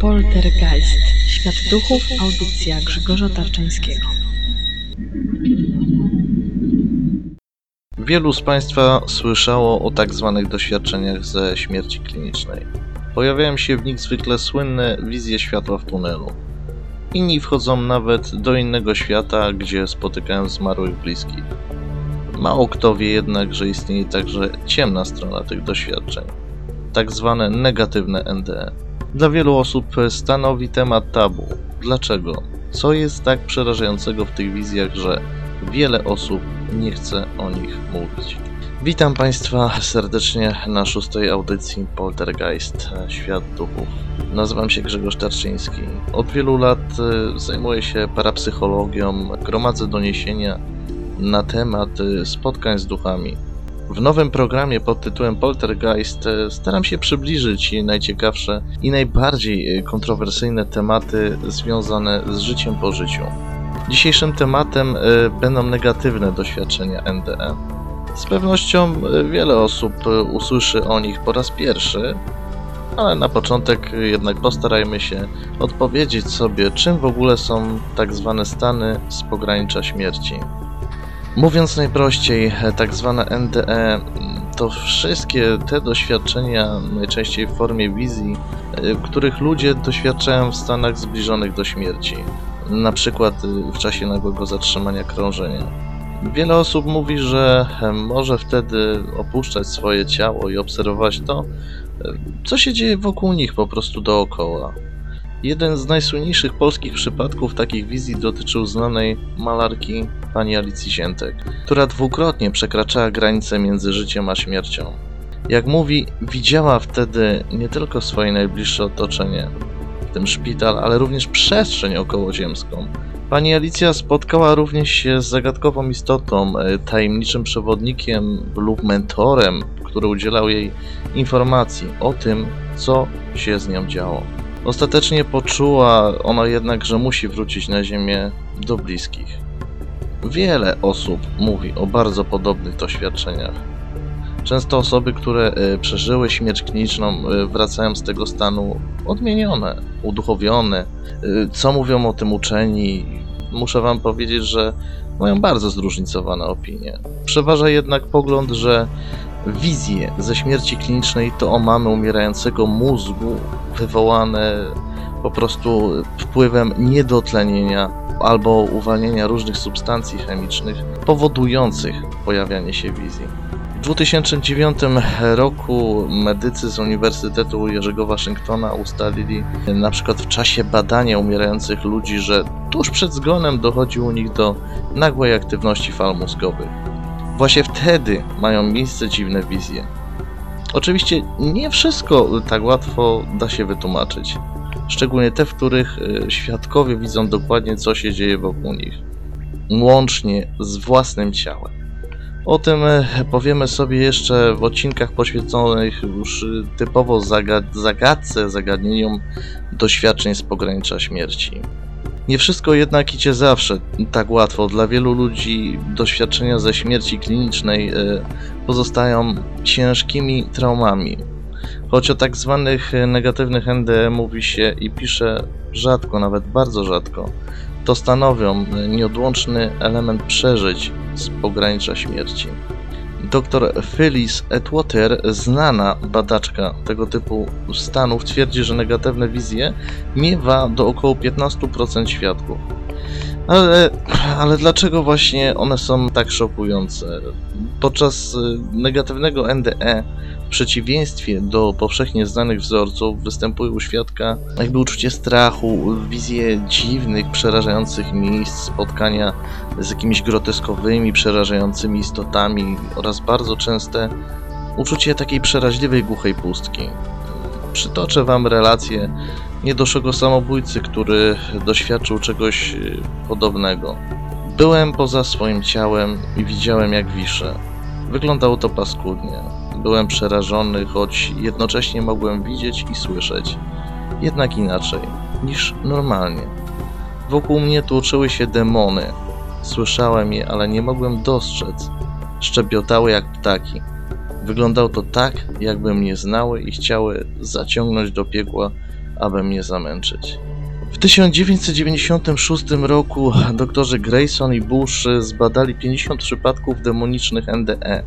Poltergeist. Świat duchów. Audycja Grzegorza Tarczyńskiego. Wielu z Państwa słyszało o tak zwanych doświadczeniach ze śmierci klinicznej. Pojawiają się w nich zwykle słynne wizje światła w tunelu. Inni wchodzą nawet do innego świata, gdzie spotykają zmarłych bliskich. Mało kto wie jednak, że istnieje także ciemna strona tych doświadczeń, tak zwane negatywne NDE. Dla wielu osób stanowi temat tabu. Dlaczego? Co jest tak przerażającego w tych wizjach, że wiele osób nie chce o nich mówić? Witam Państwa serdecznie na szóstej audycji Poltergeist Świat Duchów. Nazywam się Grzegorz Tarczyński. Od wielu lat e, zajmuję się parapsychologią, gromadzę doniesienia na temat e, spotkań z duchami. W nowym programie pod tytułem Poltergeist e, staram się przybliżyć najciekawsze i najbardziej kontrowersyjne tematy związane z życiem po życiu. Dzisiejszym tematem będą negatywne doświadczenia NDE. Z pewnością wiele osób usłyszy o nich po raz pierwszy, ale na początek jednak postarajmy się odpowiedzieć sobie, czym w ogóle są tak zwane stany z pogranicza śmierci. Mówiąc najprościej, tak zwane NDE to wszystkie te doświadczenia, najczęściej w formie wizji, których ludzie doświadczają w stanach zbliżonych do śmierci, na przykład w czasie nagłego zatrzymania krążenia. Wiele osób mówi, że może wtedy opuszczać swoje ciało i obserwować to, co się dzieje wokół nich po prostu dookoła. Jeden z najsłynniejszych polskich przypadków takich wizji dotyczył znanej malarki pani Alicji Ziętek, która dwukrotnie przekraczała granicę między życiem a śmiercią. Jak mówi, widziała wtedy nie tylko swoje najbliższe otoczenie, w tym szpital, ale również przestrzeń okołoziemską. Pani Alicja spotkała również się z zagadkową istotą, tajemniczym przewodnikiem lub mentorem, który udzielał jej informacji o tym, co się z nią działo. Ostatecznie poczuła ona jednak, że musi wrócić na ziemię do bliskich. Wiele osób mówi o bardzo podobnych doświadczeniach. Często osoby, które przeżyły śmierć kliniczną, wracają z tego stanu odmienione, uduchowione. Co mówią o tym uczeni? Muszę Wam powiedzieć, że mają bardzo zróżnicowane opinie. Przeważa jednak pogląd, że wizje ze śmierci klinicznej to omamy umierającego mózgu wywołane po prostu wpływem niedotlenienia albo uwalnienia różnych substancji chemicznych powodujących pojawianie się wizji. W 2009 roku medycy z Uniwersytetu Jerzego Waszyngtona ustalili na przykład w czasie badania umierających ludzi, że tuż przed zgonem dochodzi u nich do nagłej aktywności fal mózgowych. Właśnie wtedy mają miejsce dziwne wizje. Oczywiście nie wszystko tak łatwo da się wytłumaczyć, szczególnie te, w których świadkowie widzą dokładnie, co się dzieje wokół nich, łącznie z własnym ciałem. O tym powiemy sobie jeszcze w odcinkach poświęconych już typowo zagad zagadce, zagadnieniom doświadczeń z pogranicza śmierci. Nie wszystko jednak idzie zawsze tak łatwo. Dla wielu ludzi doświadczenia ze śmierci klinicznej pozostają ciężkimi traumami. Choć o tak zwanych negatywnych NDE mówi się i pisze rzadko, nawet bardzo rzadko, to stanowią nieodłączny element przeżyć z pogranicza śmierci. Dr Phyllis Atwater, znana badaczka tego typu stanów, twierdzi, że negatywne wizje miewa do około 15% świadków. Ale, ale dlaczego właśnie one są tak szokujące? Podczas negatywnego NDE, w przeciwieństwie do powszechnie znanych wzorców, występuje u świadka jakby uczucie strachu, wizje dziwnych, przerażających miejsc, spotkania z jakimiś groteskowymi, przerażającymi istotami oraz bardzo częste uczucie takiej przeraźliwej, głuchej pustki. Przytoczę Wam relację niedoszłego samobójcy, który doświadczył czegoś podobnego. Byłem poza swoim ciałem i widziałem jak wiszę. Wyglądało to paskudnie. Byłem przerażony, choć jednocześnie mogłem widzieć i słyszeć. Jednak inaczej niż normalnie. Wokół mnie tłoczyły się demony. Słyszałem je, ale nie mogłem dostrzec. Szczebiotały jak ptaki. Wyglądało to tak, jakby mnie znały i chciały zaciągnąć do piekła aby mnie zamęczyć. W 1996 roku doktorzy Grayson i Bush zbadali 50 przypadków demonicznych NDE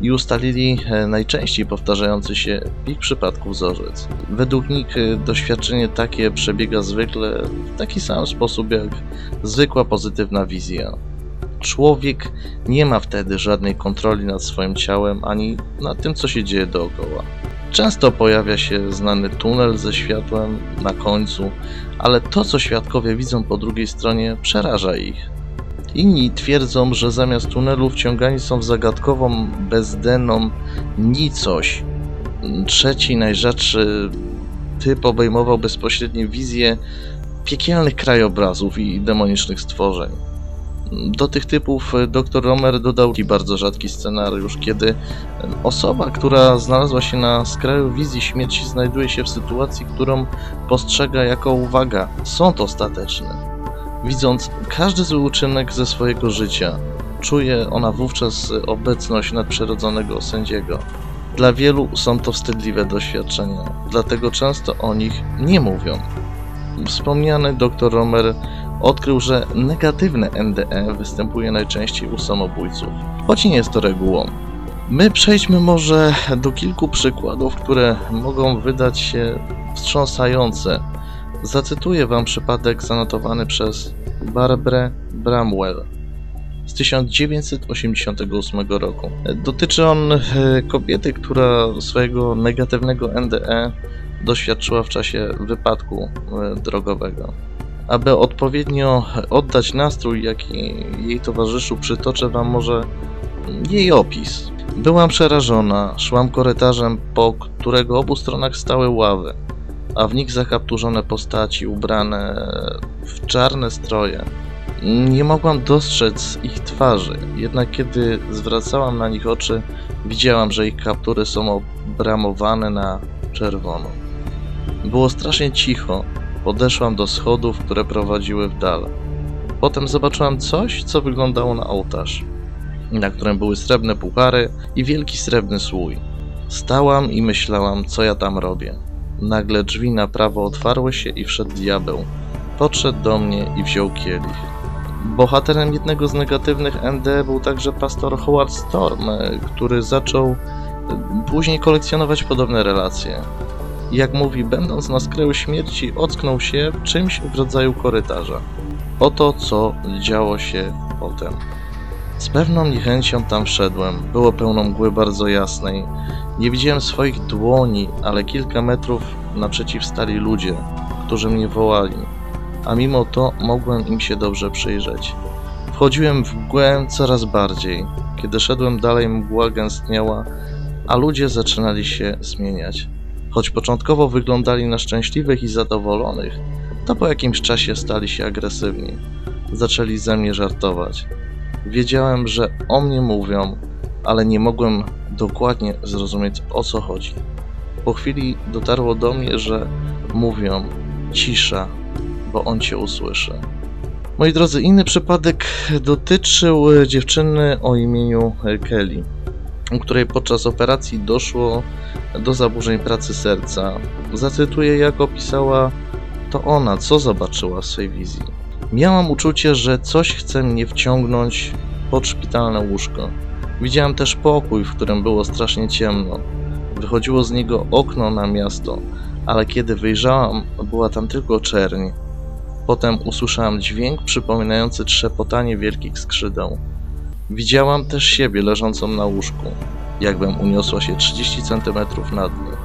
i ustalili e, najczęściej powtarzający się ich przypadku wzorzec. Według nich e, doświadczenie takie przebiega zwykle w taki sam sposób jak zwykła pozytywna wizja. Człowiek nie ma wtedy żadnej kontroli nad swoim ciałem ani nad tym, co się dzieje dookoła. Często pojawia się znany tunel ze światłem na końcu, ale to, co świadkowie widzą po drugiej stronie, przeraża ich. Inni twierdzą, że zamiast tunelu wciągani są w zagadkową, bezdenną nicość. Trzeci, najrzadszy typ obejmował bezpośrednie wizje piekielnych krajobrazów i demonicznych stworzeń. Do tych typów dr Romer dodał bardzo rzadki scenariusz, kiedy osoba, która znalazła się na skraju wizji śmierci, znajduje się w sytuacji, którą postrzega jako uwaga, sąd ostateczny. Widząc każdy zły uczynek ze swojego życia, czuje ona wówczas obecność nadprzyrodzonego sędziego. Dla wielu są to wstydliwe doświadczenia, dlatego często o nich nie mówią. Wspomniany dr Romer odkrył, że negatywne NDE występuje najczęściej u samobójców, choć nie jest to regułą. My przejdźmy może do kilku przykładów, które mogą wydać się wstrząsające. Zacytuję Wam przypadek zanotowany przez Barbara Bramwell z 1988 roku. Dotyczy on e, kobiety, która swojego negatywnego NDE doświadczyła w czasie wypadku e, drogowego. Aby odpowiednio oddać nastrój, jaki jej towarzyszył, przytoczę Wam może jej opis. Byłam przerażona, szłam korytarzem, po którego obu stronach stały ławy, a w nich zakapturzone postaci ubrane w czarne stroje. Nie mogłam dostrzec ich twarzy, jednak kiedy zwracałam na nich oczy, widziałam, że ich kaptury są obramowane na czerwono. Było strasznie cicho, Podeszłam do schodów, które prowadziły w dal. Potem zobaczyłam coś, co wyglądało na ołtarz, na którym były srebrne puchary i wielki srebrny słój. Stałam i myślałam, co ja tam robię. Nagle drzwi na prawo otwarły się i wszedł diabeł. Podszedł do mnie i wziął kielich. Bohaterem jednego z negatywnych ND był także pastor Howard Storm, który zaczął później kolekcjonować podobne relacje. Jak mówi, będąc na skraju śmierci, ocknął się czymś w rodzaju korytarza. Oto co działo się potem. Z pewną niechęcią tam wszedłem. Było pełno mgły bardzo jasnej. Nie widziałem swoich dłoni, ale kilka metrów naprzeciw stali ludzie, którzy mnie wołali, a mimo to mogłem im się dobrze przyjrzeć. Wchodziłem w mgłę coraz bardziej. Kiedy szedłem dalej, mgła gęstniała, a ludzie zaczynali się zmieniać. Choć początkowo wyglądali na szczęśliwych i zadowolonych, to po jakimś czasie stali się agresywni. Zaczęli ze mnie żartować. Wiedziałem, że o mnie mówią, ale nie mogłem dokładnie zrozumieć o co chodzi. Po chwili dotarło do mnie, że mówią cisza, bo on cię usłyszy. Moi drodzy, inny przypadek dotyczył dziewczyny o imieniu Kelly u której podczas operacji doszło do zaburzeń pracy serca. Zacytuję, jak opisała to ona, co zobaczyła w swej wizji. Miałam uczucie, że coś chce mnie wciągnąć pod szpitalne łóżko. Widziałam też pokój, w którym było strasznie ciemno. Wychodziło z niego okno na miasto, ale kiedy wyjrzałam, była tam tylko czerń. Potem usłyszałam dźwięk przypominający trzepotanie wielkich skrzydeł. Widziałam też siebie leżącą na łóżku, jakbym uniosła się 30 cm nad nim.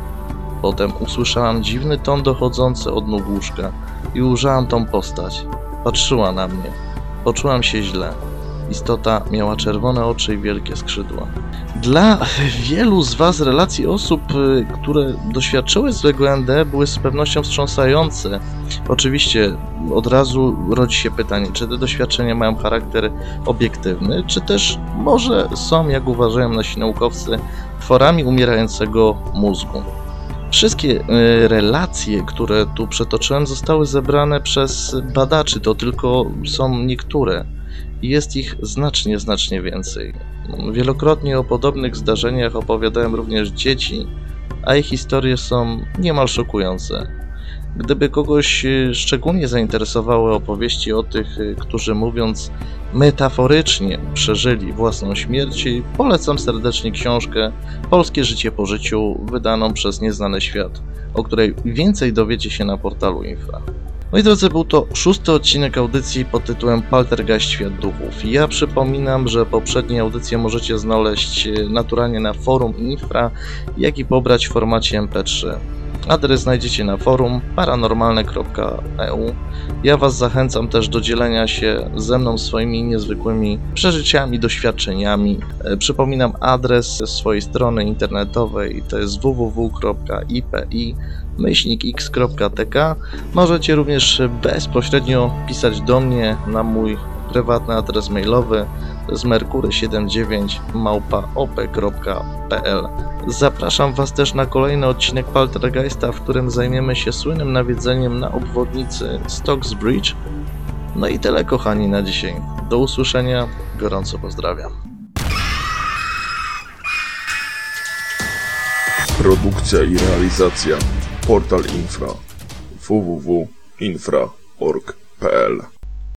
Potem usłyszałam dziwny ton dochodzący od nóg łóżka i ujrzałam tą postać. Patrzyła na mnie. Poczułam się źle. Istota miała czerwone oczy i wielkie skrzydła. Dla wielu z Was relacji osób, y, które doświadczyły złego ND, były z pewnością wstrząsające. Oczywiście od razu rodzi się pytanie, czy te doświadczenia mają charakter obiektywny, czy też może są, jak uważają nasi naukowcy, tworami umierającego mózgu. Wszystkie y, relacje, które tu przetoczyłem, zostały zebrane przez badaczy, to tylko są niektóre. Jest ich znacznie, znacznie więcej. Wielokrotnie o podobnych zdarzeniach opowiadałem również dzieci, a ich historie są niemal szokujące. Gdyby kogoś e, szczególnie zainteresowały opowieści o tych, e, którzy mówiąc metaforycznie przeżyli własną śmierć, polecam serdecznie książkę Polskie życie po życiu, wydaną przez Nieznany Świat, o której więcej dowiecie się na portalu Infra. Moi drodzy, był to szósty odcinek audycji pod tytułem Paltergeist Świat Duchów. Ja przypominam, że poprzednie audycje możecie znaleźć e, naturalnie na forum Infra, jak i pobrać w formacie MP3. Adres znajdziecie na forum paranormalne.eu. Ja Was zachęcam też do dzielenia się ze mną swoimi niezwykłymi przeżyciami, doświadczeniami. E, Przypominam adres swojej strony internetowej, to jest www.ipi myślnikx.tk. Możecie również bezpośrednio pisać do mnie na mój prywatny adres mailowy jest merkury79 małpaop.pl Zapraszam Was też na kolejny odcinek Paltergeista, w którym zajmiemy się słynnym nawiedzeniem na obwodnicy Stocks Bridge. No i tyle kochani na dzisiaj. Do usłyszenia, gorąco pozdrawiam. Produkcja i realizacja Portal Infra www.infra.org.pl